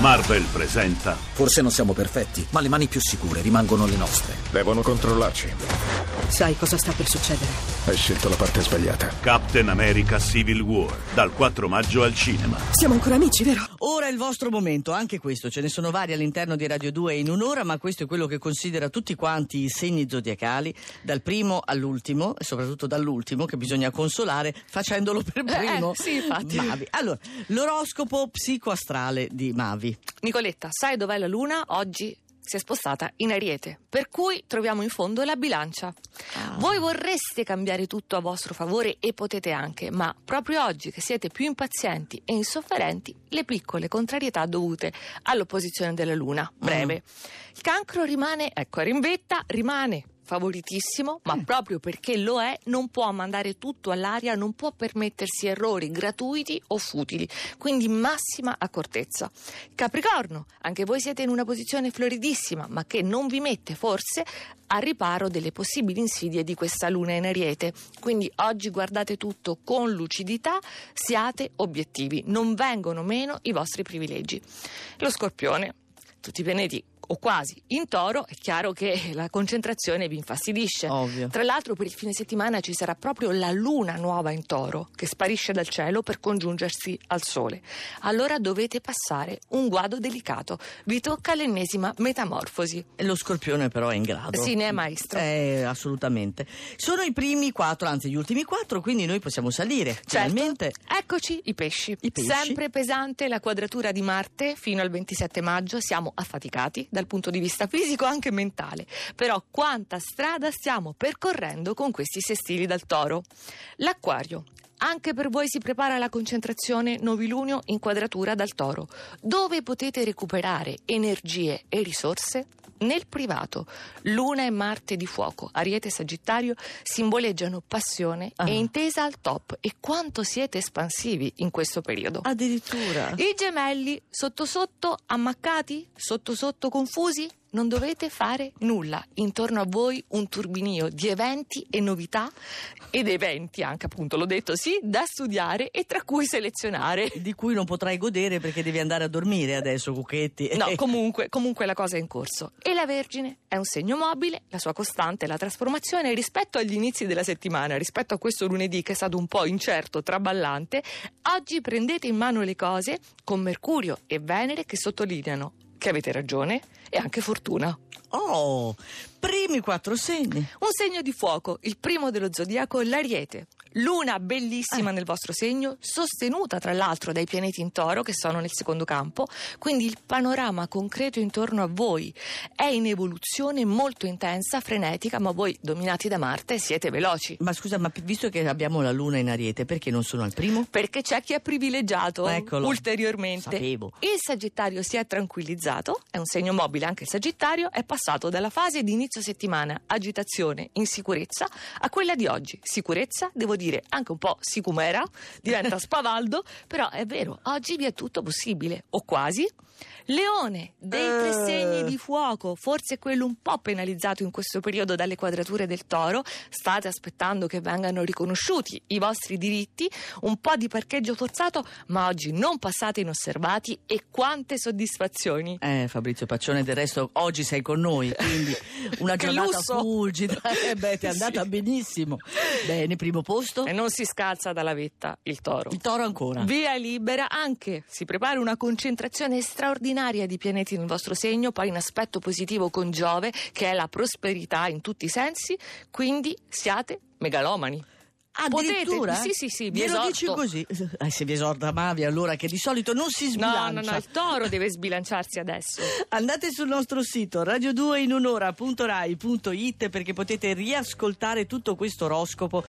Marvel presenta Forse non siamo perfetti, ma le mani più sicure rimangono le nostre. Devono controllarci. Sai cosa sta per succedere? Hai scelto la parte sbagliata. Captain America Civil War dal 4 maggio al cinema. Siamo ancora amici, vero? Ora è il vostro momento, anche questo, ce ne sono vari all'interno di Radio 2 in un'ora, ma questo è quello che considera tutti quanti i segni zodiacali, dal primo all'ultimo, e soprattutto dall'ultimo, che bisogna consolare facendolo per primo. Eh, sì, infatti. Mavi. Allora, l'oroscopo psicoastrale di Mavi. Nicoletta, sai dov'è la luna? Oggi si è spostata in Ariete, per cui troviamo in fondo la bilancia. Voi vorreste cambiare tutto a vostro favore e potete anche, ma proprio oggi che siete più impazienti e insofferenti, le piccole contrarietà dovute all'opposizione della luna, breve. Il cancro rimane, ecco, rinvetta, rimane favoritissimo, ma proprio perché lo è non può mandare tutto all'aria, non può permettersi errori gratuiti o futili, quindi massima accortezza. Capricorno, anche voi siete in una posizione floridissima, ma che non vi mette forse a riparo delle possibili insidie di questa luna in ariete. Quindi oggi guardate tutto con lucidità, siate obiettivi, non vengono meno i vostri privilegi. Lo scorpione, tutti i pianeti o quasi in toro, è chiaro che la concentrazione vi infastidisce. Ovvio. Tra l'altro per il fine settimana ci sarà proprio la luna nuova in toro che sparisce dal cielo per congiungersi al sole. Allora dovete passare un guado delicato. Vi tocca l'ennesima metamorfosi. E Lo scorpione però è in grado. Sì, ne è maestro. Eh, assolutamente. Sono i primi quattro, anzi gli ultimi quattro, quindi noi possiamo salire. Certo. Finalmente. Eccoci i pesci. I pesci. Sempre pesante la quadratura di Marte fino al 27 maggio. Siamo affaticati dal punto di vista fisico e anche mentale. Però quanta strada stiamo percorrendo con questi sestili dal toro. L'acquario. Anche per voi si prepara la concentrazione novilunio in quadratura dal toro. Dove potete recuperare energie e risorse? Nel privato, Luna e Marte di fuoco, Ariete e Sagittario simboleggiano passione Ah. e intesa al top. E quanto siete espansivi in questo periodo? Addirittura. I gemelli, sotto sotto ammaccati, sotto sotto confusi? Non dovete fare nulla. Intorno a voi un turbinio di eventi e novità ed eventi anche appunto, l'ho detto, sì, da studiare e tra cui selezionare. Di cui non potrai godere perché devi andare a dormire adesso, Cucchetti. No, comunque, comunque la cosa è in corso. E la Vergine è un segno mobile, la sua costante è la trasformazione rispetto agli inizi della settimana, rispetto a questo lunedì che è stato un po' incerto, traballante. Oggi prendete in mano le cose con Mercurio e Venere che sottolineano che avete ragione e anche fortuna. Oh, primi quattro segni. Un segno di fuoco, il primo dello zodiaco, l'Ariete. Luna bellissima nel vostro segno, sostenuta tra l'altro dai pianeti in toro che sono nel secondo campo, quindi il panorama concreto intorno a voi è in evoluzione molto intensa, frenetica, ma voi dominati da Marte siete veloci. Ma scusa, ma visto che abbiamo la luna in ariete, perché non sono al primo? Perché c'è chi è privilegiato Eccolo. ulteriormente. Sapevo. Il Sagittario si è tranquillizzato, è un segno mobile anche il Sagittario, è passato dalla fase di inizio settimana, agitazione, insicurezza, a quella di oggi, sicurezza, devo dire anche un po' sicumera, diventa spavaldo, però è vero, oggi vi è tutto possibile, o quasi. Leone, dei tre Eh. segni di fuoco, forse quello un po' penalizzato in questo periodo dalle quadrature del toro, state aspettando che vengano riconosciuti i vostri diritti, un po' di parcheggio forzato, ma oggi non passate inosservati e quante soddisfazioni. Eh, Fabrizio Paccione, del resto oggi sei con noi, quindi una giornata lusso! fulgida. Eh beh, ti è andata Sì. benissimo. Bene, primo posto. E non si scalza dalla vetta il toro. Il toro ancora. Via libera anche, si prepara una concentrazione straordinaria di pianeti nel vostro segno, poi in aspetto positivo con Giove, che è la prosperità in tutti i sensi, quindi siate megalomani. Addirittura? Potete- sì, sì, sì, vi esorto. dici così? Eh, se vi esorta Mavi, allora che di solito non si No, sbilancia. no, no, il toro deve sbilanciarsi adesso. Andate sul nostro sito radio2inunora.rai.it perché potete riascoltare tutto questo oroscopo